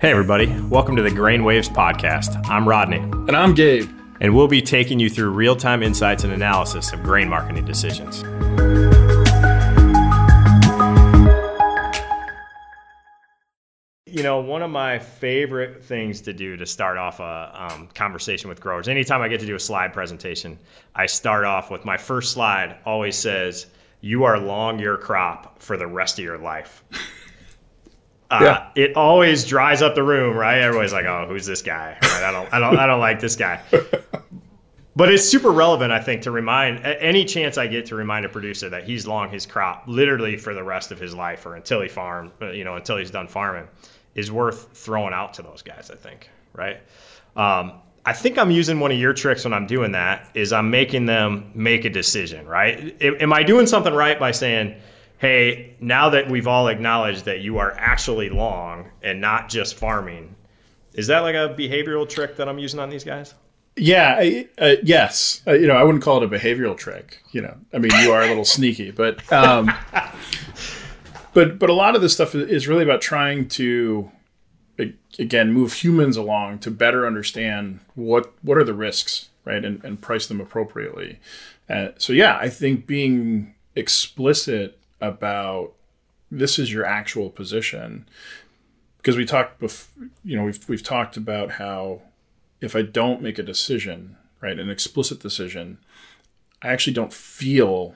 Hey, everybody. Welcome to the Grain Waves Podcast. I'm Rodney, And I'm Gabe. and we'll be taking you through real time insights and analysis of grain marketing decisions. You know, one of my favorite things to do to start off a um, conversation with growers, anytime I get to do a slide presentation, I start off with my first slide always says, You are long your crop for the rest of your life. Uh, Yeah. It always dries up the room, right? Everybody's like, "Oh, who's this guy?" Right? I don't, I don't, I don't like this guy. But it's super relevant, I think, to remind any chance I get to remind a producer that he's long his crop literally for the rest of his life or until he farm, uh, you know, until he's done farming, is worth throwing out to those guys. I think, right? Um, I think I'm using one of your tricks when I'm doing that. Is I'm making them make a decision, right? Am I doing something right by saying? Hey, now that we've all acknowledged that you are actually long and not just farming, is that like a behavioral trick that I'm using on these guys? Yeah, I, uh, yes. Uh, you know, I wouldn't call it a behavioral trick. You know, I mean, you are a little sneaky, but um, but but a lot of this stuff is really about trying to again move humans along to better understand what what are the risks, right, and, and price them appropriately. Uh, so yeah, I think being explicit about this is your actual position because we talked before, you know we've we've talked about how if I don't make a decision, right, an explicit decision, I actually don't feel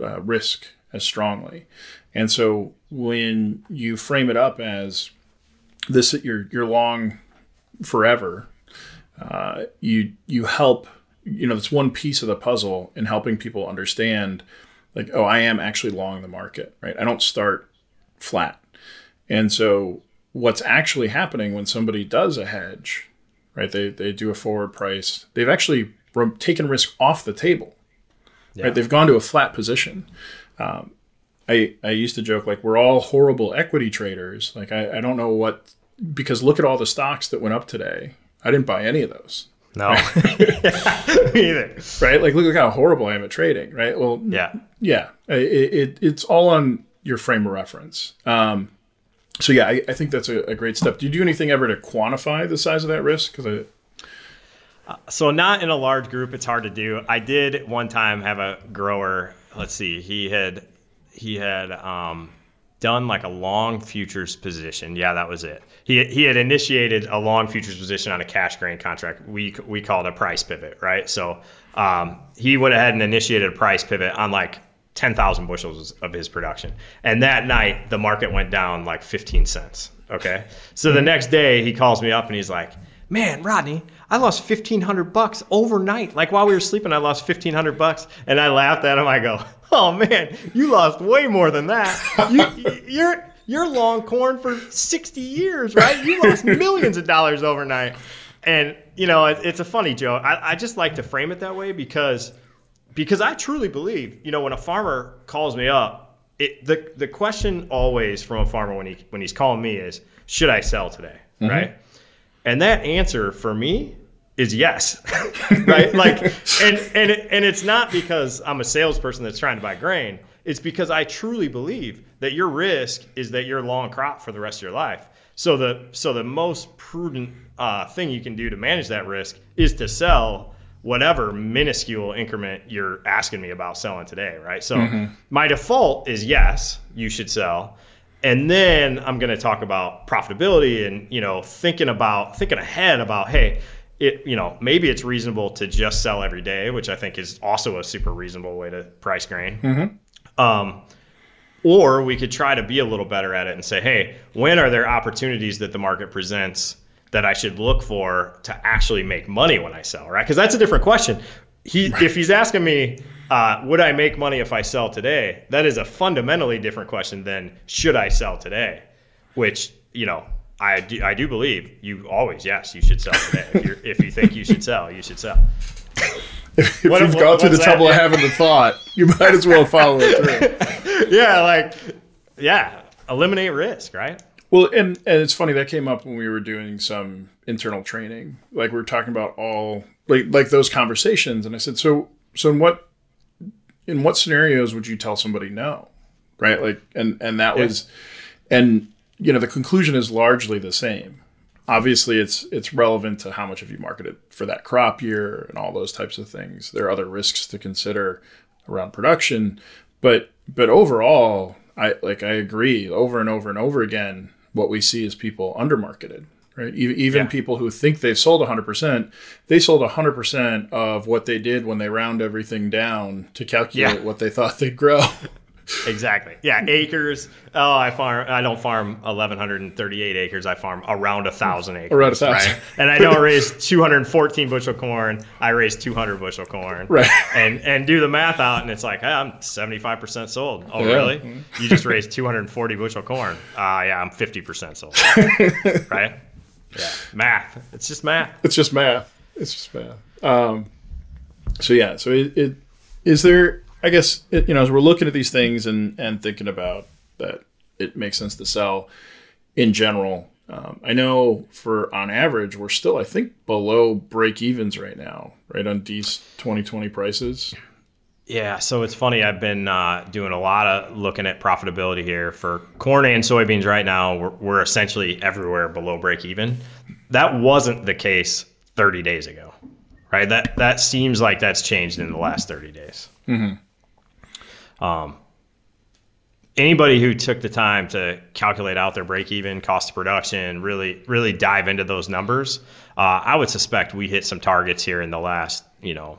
uh, risk as strongly. And so when you frame it up as this, you're you're long forever. Uh, you you help. You know, that's one piece of the puzzle in helping people understand, like, oh, I am actually long the market, right? I don't start flat. And so what's actually happening when somebody does a hedge right? They, they do a forward price. They've actually taken risk off the table, right? They've gone to a flat position. Um, I, I used to joke like we're all horrible equity traders. Like I, I don't know what because look at all the stocks that went up today. I didn't buy any of those, No, me either. right? Like look, look how horrible I am at trading, right? Well, Yeah. yeah, it, it, it's all on your frame of reference. Um, so yeah, I, I think that's a, a great step. Do you do anything ever to quantify the size of that risk? Because I, So not in a large group, it's hard to do. I did one time have a grower. Let's see, he had he had um, done like a long futures position. Yeah, that was it. He he had initiated a long futures position on a cash grain contract. We we call it a price pivot, right? So um, he went ahead and initiated a price pivot on like 10,000 bushels of his production. And that night, the market went down like 15 cents. Okay. So the next day, he calls me up and he's like, Man, Rodney, I lost 1500 bucks overnight. Like while we were sleeping, I lost 1500 bucks. And I laughed at him. I go, Oh man, you lost way more than that. You, you're. You're long corn for 60 years, right? You lost millions of dollars overnight. And, you know, it, it's a funny joke. I, I just like to frame it that way because because I truly believe, you know, when a farmer calls me up, it, the the question always from a farmer when he when he's calling me is, should I sell today, mm-hmm. right? And that answer for me is yes, right? Like, and and it, and it's not because I'm a salesperson that's trying to buy grain. It's because I truly believe that your risk is that you're long crop for the rest of your life. So the so the most prudent uh, thing you can do to manage that risk is to sell whatever minuscule increment you're asking me about selling today, right? So my default is yes, you should sell. And then I'm going to talk about profitability and, you know, thinking about thinking ahead about, hey, it, you know, maybe it's reasonable to just sell every day, which I think is also a super reasonable way to price grain. Um, or we could try to be a little better at it and say, hey, when are there opportunities that the market presents that I should look for to actually make money when I sell, right? Because that's a different question. He, if he's asking me, uh, would I make money if I sell today? That is a fundamentally different question than should I sell today, which you know I do, I do believe you always yes you should sell today. if, you're, if you think you should sell, you should sell. if What- you've what- gone through the trouble of having the thought, you might as well follow it through. yeah, like yeah, eliminate risk, right? Well, and, and it's funny that came up when we were doing some internal training. Like we were talking about all like like those conversations, and I said, so so in what in what scenarios would you tell somebody no, right? Like, and and that Yeah. was, and you know, the conclusion is largely the same. obviously, it's it's relevant to how much have you marketed for that crop year and all those types of things. There are other risks to consider around production, but but overall, I like I agree over and over and over again. What we see is people undermarketed, right? Even Yeah. people who think they've sold 100%, they sold 100% of what they did when they round everything down to calculate Yeah. what they thought they'd grow. Exactly. Yeah, acres. Oh, I farm. I don't farm 1,138 acres. I farm around a thousand acres. Around a thousand. Right? And I don't raise 214 bushel corn. I raise 200 bushel corn. Right. And and do the math out, and it's like ah, I'm 75% sold. Oh, Yeah. really? You just raised 240 bushel corn. Ah, yeah, I'm 50% sold. right. Yeah. Math. It's just math. it's just math. It's just math. Um, so yeah. So it, it is there. I guess it, you know as we're looking at these things and and thinking about that, it makes sense to sell in general. Um, I know for on average we're still I think below break evens right now, right on these 2020 prices. Yeah, so it's funny. I've been uh, doing a lot of looking at profitability here for corn and soybeans right now. We're, we're essentially everywhere below break even. That wasn't the case 30 days ago, right? That that seems like that's changed in the last 30 days. Um, anybody who took the time to calculate out their break even cost of production, really really dive into those numbers, uh, I would suspect we hit some targets here in the last you know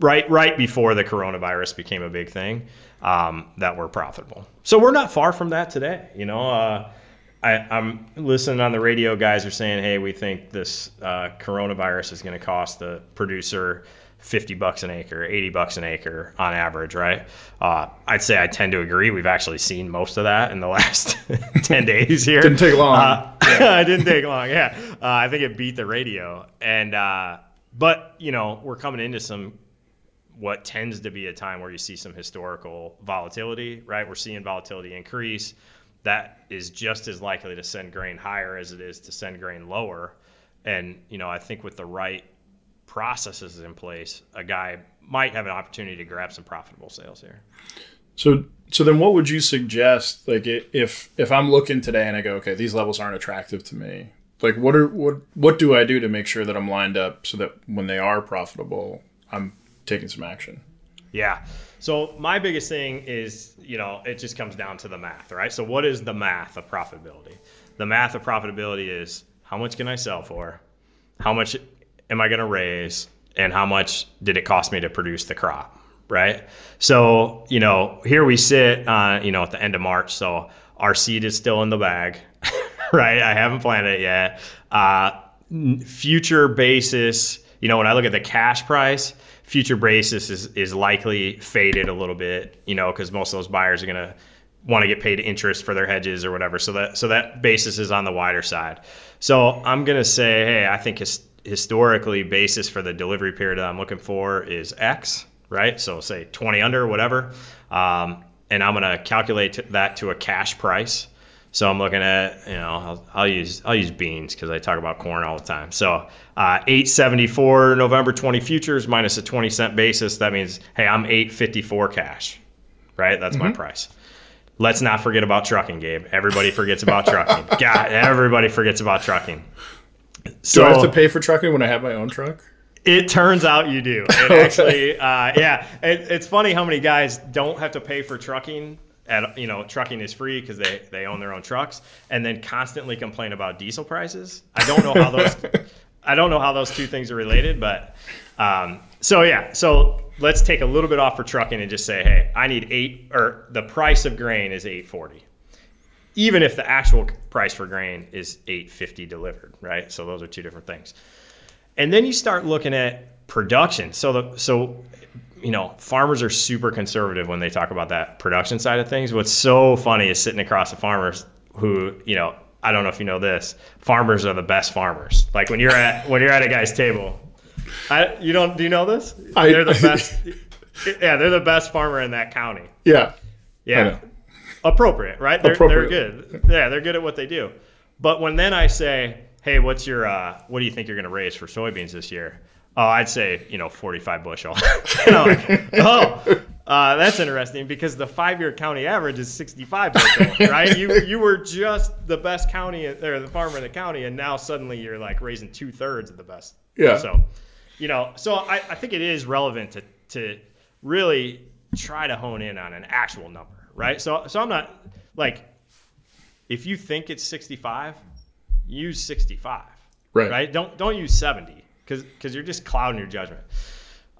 right right before the coronavirus became a big thing um, that were profitable. So we're not far from that today. You know, uh, I, I'm listening on the radio. Guys are saying, "Hey, we think this uh, coronavirus is going to cost the producer." 50 bucks an acre, 80 bucks an acre on average, right? Uh, I'd say I tend to agree. We've actually seen most of that in the last 10 days here. Didn't take long. Uh, it didn't take long. Yeah, uh, I think it beat the radio. And uh, but you know we're coming into some what tends to be a time where you see some historical volatility. Right, we're seeing volatility increase. That is just as likely to send grain higher as it is to send grain lower. And you know I think with the right processes in place, a guy might have an opportunity to grab some profitable sales here. So so then what would you suggest like if if I'm looking today and I go okay these levels aren't attractive to me like what are what what do I do to make sure that I'm lined up so that when they are profitable I'm taking some action Yeah. So my biggest thing is, you know, it just comes down to the math, right? So what is the math of profitability? The math of profitability is how much can I sell for? How much am I going to raise? And how much did it cost me to produce the crop, right? So, you know, here we sit, uh, you know, at the end of March. So our seed is still in the bag, right? I haven't planted it yet. Uh, future basis, you know, when I look at the cash price, future basis is, is likely faded a little bit, you know, because most of those buyers are going to want to get paid interest for their hedges or whatever. So that so that basis is on the wider side. So I'm going to say, hey, I think his, historically basis for the delivery period that I'm looking for is X, right? So say 20 under, whatever. Um, and I'm going to calculate that to a cash price. So I'm looking at, you know, I'll, I'll use I'll use beans because I talk about corn all the time. So uh, 874 November 20 futures minus a 20 cent basis. That means, hey, I'm 854 cash, right? That's my price. Let's not forget about trucking, Gabe. Everybody forgets about trucking. God, everybody forgets about trucking. So do I have to pay for trucking when I have my own truck it turns out you do. It actually, uh, yeah. It, it's funny how many guys don't have to pay for trucking. At you know, trucking is free because they they own their own trucks, and then constantly complain about diesel prices. I don't know how those. I don't know how those two things are related, but um, so yeah. So let's take a little bit off for trucking and just say, hey, I need eight, or the price of grain is eight forty even if the actual price for grain is 850 delivered right so those are two different things and then you start looking at production so the so you know farmers are super conservative when they talk about that production side of things what's so funny is sitting across the farmers who you know i don't know if you know this farmers are the best farmers like when you're at when you're at a guy's table I, you don't do you know this I- they're the best yeah they're the best farmer in that county yeah yeah. Appropriate, right? They're, they're good. Yeah, they're good at what they do. But when then I say, hey, what's your, uh, what do you think you're going to raise for soybeans this year? Oh, I'd say, you know, 45 bushel. like, oh, Uh, that's interesting because the five-year county average is 65 bushel, right? You you were just the best county or the farmer in the county, and now suddenly you're like raising two thirds of the best. Yeah. So, you know, so I, I think it is relevant to to really try to hone in on an actual number, right? So so I'm not like if you think it's 65, use 65, Right. right? Don't don't use 70 because because you're just clouding your judgment.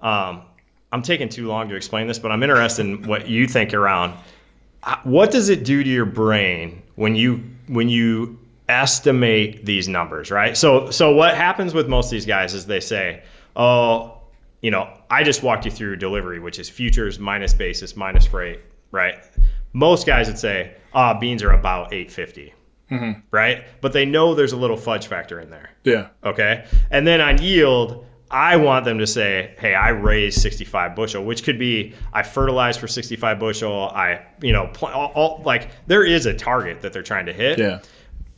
Um, I'm taking too long to explain this, but I'm interested in what you think around uh, what does it do to your brain when you when you estimate these numbers, right? So so what happens with most of these guys is they say, "Oh, you know, I just walked you through delivery, which is futures minus basis minus freight, right?" Most guys would say, "Ah, beans are about 850." Right? But they know there's a little fudge factor in there. Yeah. Okay. And then on yield, I want them to say, hey, I raised 65 bushel, which could be I fertilized for 65 bushel. I, you know, pl- all, all, like there is a target that they're trying to hit. Yeah.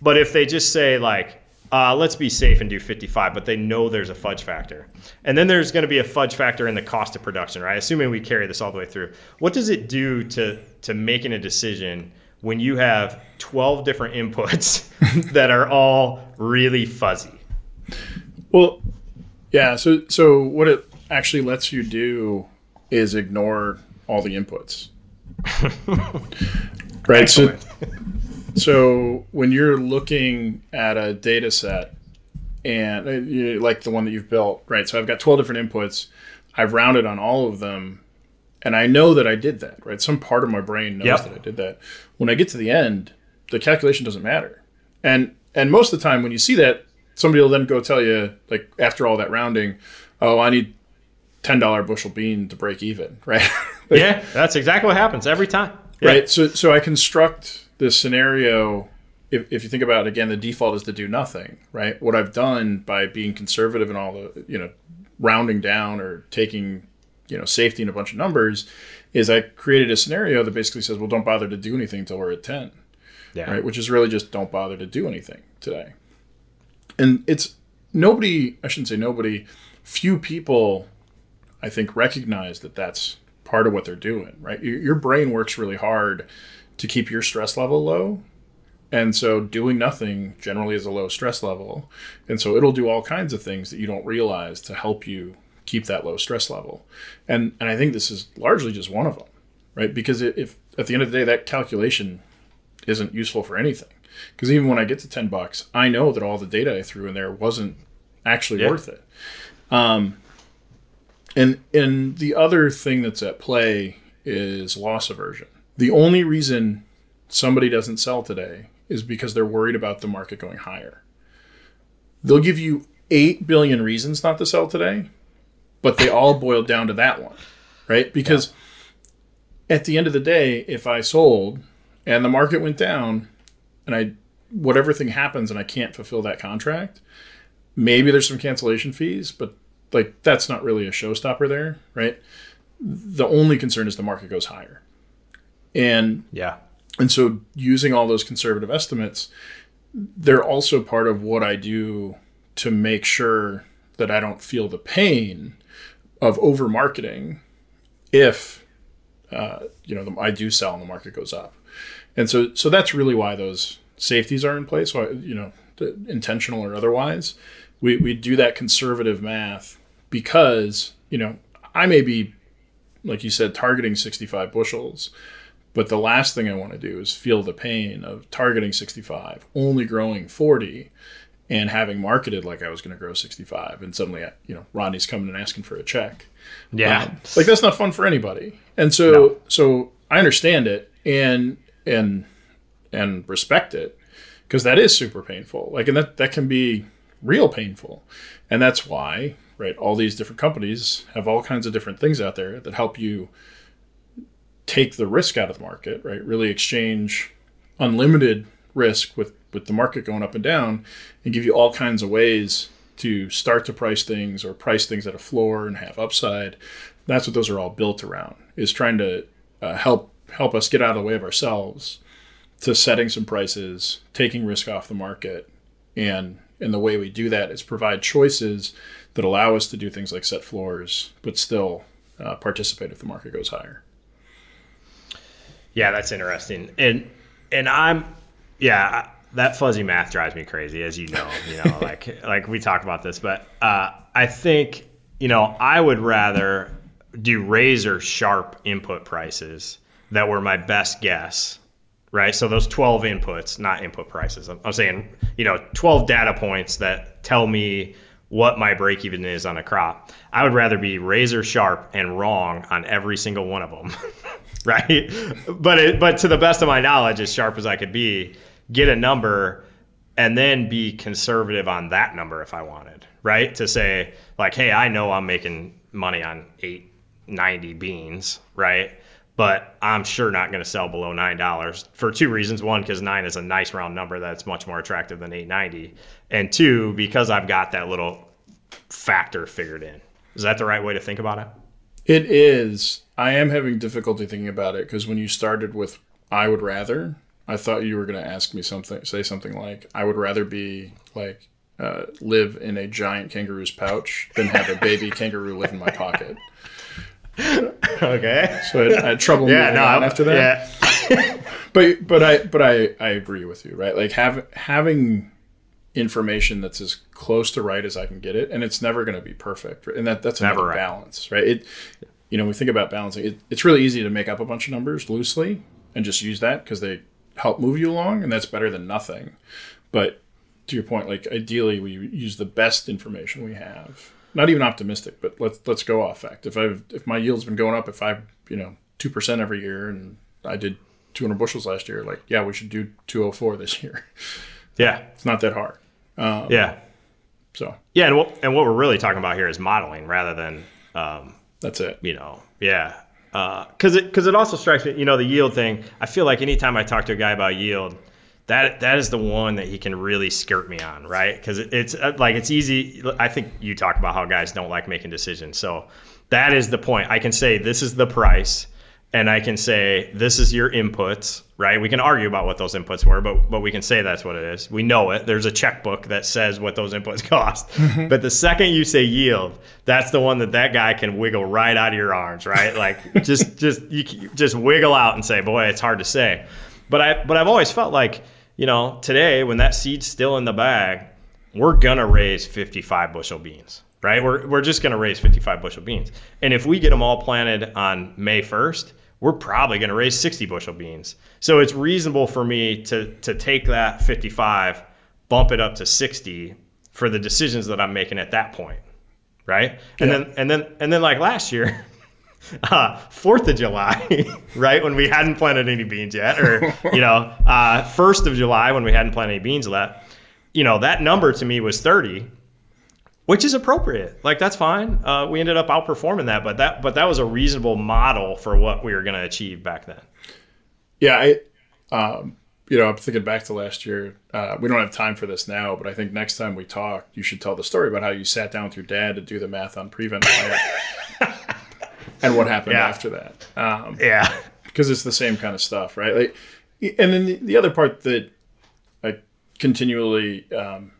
But if they just say, like, uh, let's be safe and do 55, but they know there's a fudge factor. And then there's going to be a fudge factor in the cost of production, right? Assuming we carry this all the way through. What does it do to, to making a decision when you have 12 different inputs that are all really fuzzy? Well, yeah. So so what it actually lets you do is ignore all the inputs. right. So Excellent. so when you're looking at a data set and uh, like the one that you've built, right? So I've got 12 different inputs. I've rounded on all of them and I know that I did that, right? Some part of my brain knows Yep. that I did that. When I get to the end, the calculation doesn't matter. And and most of the time when you see that, somebody will then go tell you like after all that rounding, "Oh, I need $10 bushel bean to break even," right? Like, Yeah, that's exactly what happens every time. Yeah. right so so i construct this scenario if, if you think about it again the default is to do nothing right what i've done by being conservative and all the you know rounding down or taking you know safety and a bunch of numbers is i created a scenario that basically says well don't bother to do anything until we're at 10 Yeah. right? Which is really just don't bother to do anything today. And it's nobody i shouldn't say nobody few people i think recognize that that's part of what they're doing right? Your, your brain works really hard to keep your stress level low. And so doing nothing generally is a low stress level. And so it'll do all kinds of things that you don't realize to help you keep that low stress level. And and i think this is largely just one of them right? Because if at the end of the day that calculation isn't useful for anything. Because even when i get to 10 bucks i know that all the data i threw in there wasn't actually Yeah. worth it. Um, and and the other thing that's at play is loss aversion. The only reason somebody doesn't sell today is because they're worried about the market going higher. They'll give you 8 billion reasons not to sell today but they all boiled down to that one right? Because at the end of the day if i sold and the market went down and i whatever thing happens and i can't fulfill that contract maybe there's some cancellation fees but like that's not really a showstopper there right? The only concern is the market goes higher. And Yeah. and so using all those conservative estimates, they're also part of what I do to make sure that I don't feel the pain of over marketing if uh, you know the, I do sell and the market goes up. And so so that's really why those safeties are in place. Why you know intentional or otherwise, we we do that conservative math because you know I may be like you said targeting 65 bushels but the last thing I want to do is feel the pain of targeting 65, only growing 40, and having marketed like I was going to grow 65, and suddenly, you know, Rodney's coming and asking for a check. Yeah. Um, like that's not fun for anybody. And so, No. so I understand it and and and respect it because that is super painful. Like, and that that can be real painful, and that's why right all these different companies have all kinds of different things out there that help you take the risk out of the market, right? Really exchange unlimited risk with with the market going up and down, and give you all kinds of ways to start to price things or price things at a floor and have upside. That's what those are all built around. Is trying to uh, help help us get out of the way of ourselves to setting some prices, taking risk off the market, and and the way we do that is provide choices that allow us to do things like set floors, but still uh, participate if the market goes higher. Yeah, that's interesting. And and I'm yeah, that fuzzy math drives me crazy, as you know. You know, like like we talk about this, but uh, I think you know I would rather do razor sharp input prices that were my best guess, right? So those 12 inputs, not input prices. I'm, I'm saying you know 12 data points that tell me what my break even is on a crop. I would rather be razor sharp and wrong on every single one of them, right? But it, but to the best of my knowledge, as sharp as I could be, get a number and then be conservative on that number if I wanted, right? To say like, hey, I know I'm making money on 890 beans, right? But I'm sure not going to sell below nine dollars for two reasons. One, because nine is a nice round number that's much more attractive than 890, and two, because I've got that little factor figured in. Is that the right way to think about it? It is. I am having difficulty thinking about it because when you started with I would rather, I thought you were going to ask me something, say something like, I would rather be like, uh, live in a giant kangaroo's pouch than have a baby kangaroo live in my pocket. okay. So I, I had trouble yeah, moving no, on after that. Yeah. but but I but I I agree with you, right? Like have having information that's as close to right as I can get it, and it's never going to be perfect, and that that's another right. balance, right? It, you know, we think about balancing. It, it's really easy to make up a bunch of numbers loosely and just use that because they help move you along, and that's better than nothing. But to your point, like ideally, we use the best information we have. Not even optimistic, but let's let's go off fact. If I've if my yield's been going up, if I you know two percent every year, and I did 200 bushels last year, like yeah, we should do 204 this year. Yeah, it's not that hard. Um, yeah. So yeah, and what and what we're really talking about here is modeling rather than um, that's it. You know, yeah. Because uh, it because it also strikes me, you know, the yield thing. I feel like anytime I talk to a guy about yield, that that is the one that he can really skirt me on, right? Because it, it's uh, like it's easy. I think you talk about how guys don't like making decisions, so that is the point. I can say this is the price and I can say this is your inputs, right? We can argue about what those inputs were, but but we can say that's what it is. We know it. There's a checkbook that says what those inputs cost. Mm-hmm. But the second you say yield, that's the one that that guy can wiggle right out of your arms, right? Like just just you just wiggle out and say, "Boy, it's hard to say." But I but I've always felt like, you know, today when that seed's still in the bag, we're going to raise 55 bushel beans right? We're, we're just going to raise 55 bushel beans. And if we get them all planted on May 1st, we're probably going to raise 60 bushel beans. So it's reasonable for me to, to take that 55, bump it up to 60 for the decisions that I'm making at that point. Right. And yeah. then, and then, and then like last year, uh, Fourth of July, right when we hadn't planted any beans yet, or you know, uh, First of July when we hadn't planted any beans yet, you know, that number to me was 30, which is appropriate. Like that's fine. Uh, we ended up outperforming that, but that but that was a reasonable model for what we were going to achieve back then. Yeah, I, um, you know, I'm thinking back to last year. Uh, we don't have time for this now, but I think next time we talk, you should tell the story about how you sat down with your dad to do the math on prevent and what happened yeah. after that. Um, yeah, because it's the same kind of stuff, right? Like, and then the, the other part that I continually um,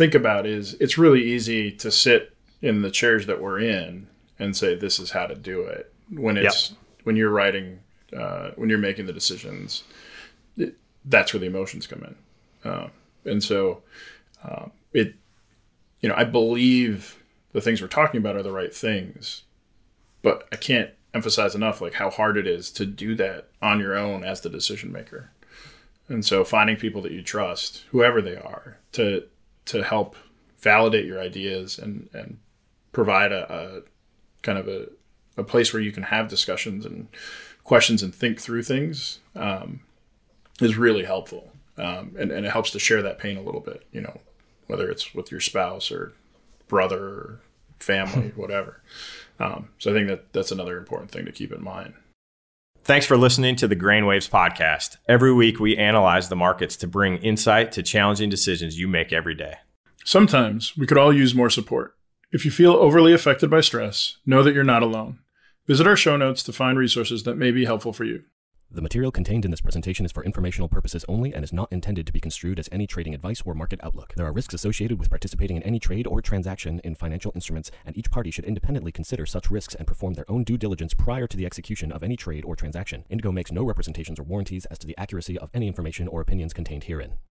think about is it's really easy to sit in the chairs that we're in and say this is how to do it when it's yep. when you're writing uh, when you're making the decisions it, that's where the emotions come in uh, and so uh, it you know i believe the things we're talking about are the right things but i can't emphasize enough like how hard it is to do that on your own as the decision maker and so finding people that you trust whoever they are to to help validate your ideas and and provide a, a kind of a, a place where you can have discussions and questions and think through things um, is really helpful. Um, and, and it helps to share that pain a little bit you know whether it's with your spouse or brother or family whatever. Um, so i think that that's another important thing to keep in mind Thanks for listening to the Grain Waves podcast. Every week, we analyze the markets to bring insight to challenging decisions you make every day. Sometimes we could all use more support. If you feel overly affected by stress, know that you're not alone. Visit our show notes to find resources that may be helpful for you. The material contained in this presentation is for informational purposes only and is not intended to be construed as any trading advice or market outlook. There are risks associated with participating in any trade or transaction in financial instruments, and each party should independently consider such risks and perform their own due diligence prior to the execution of any trade or transaction. Indigo makes no representations or warranties as to the accuracy of any information or opinions contained herein.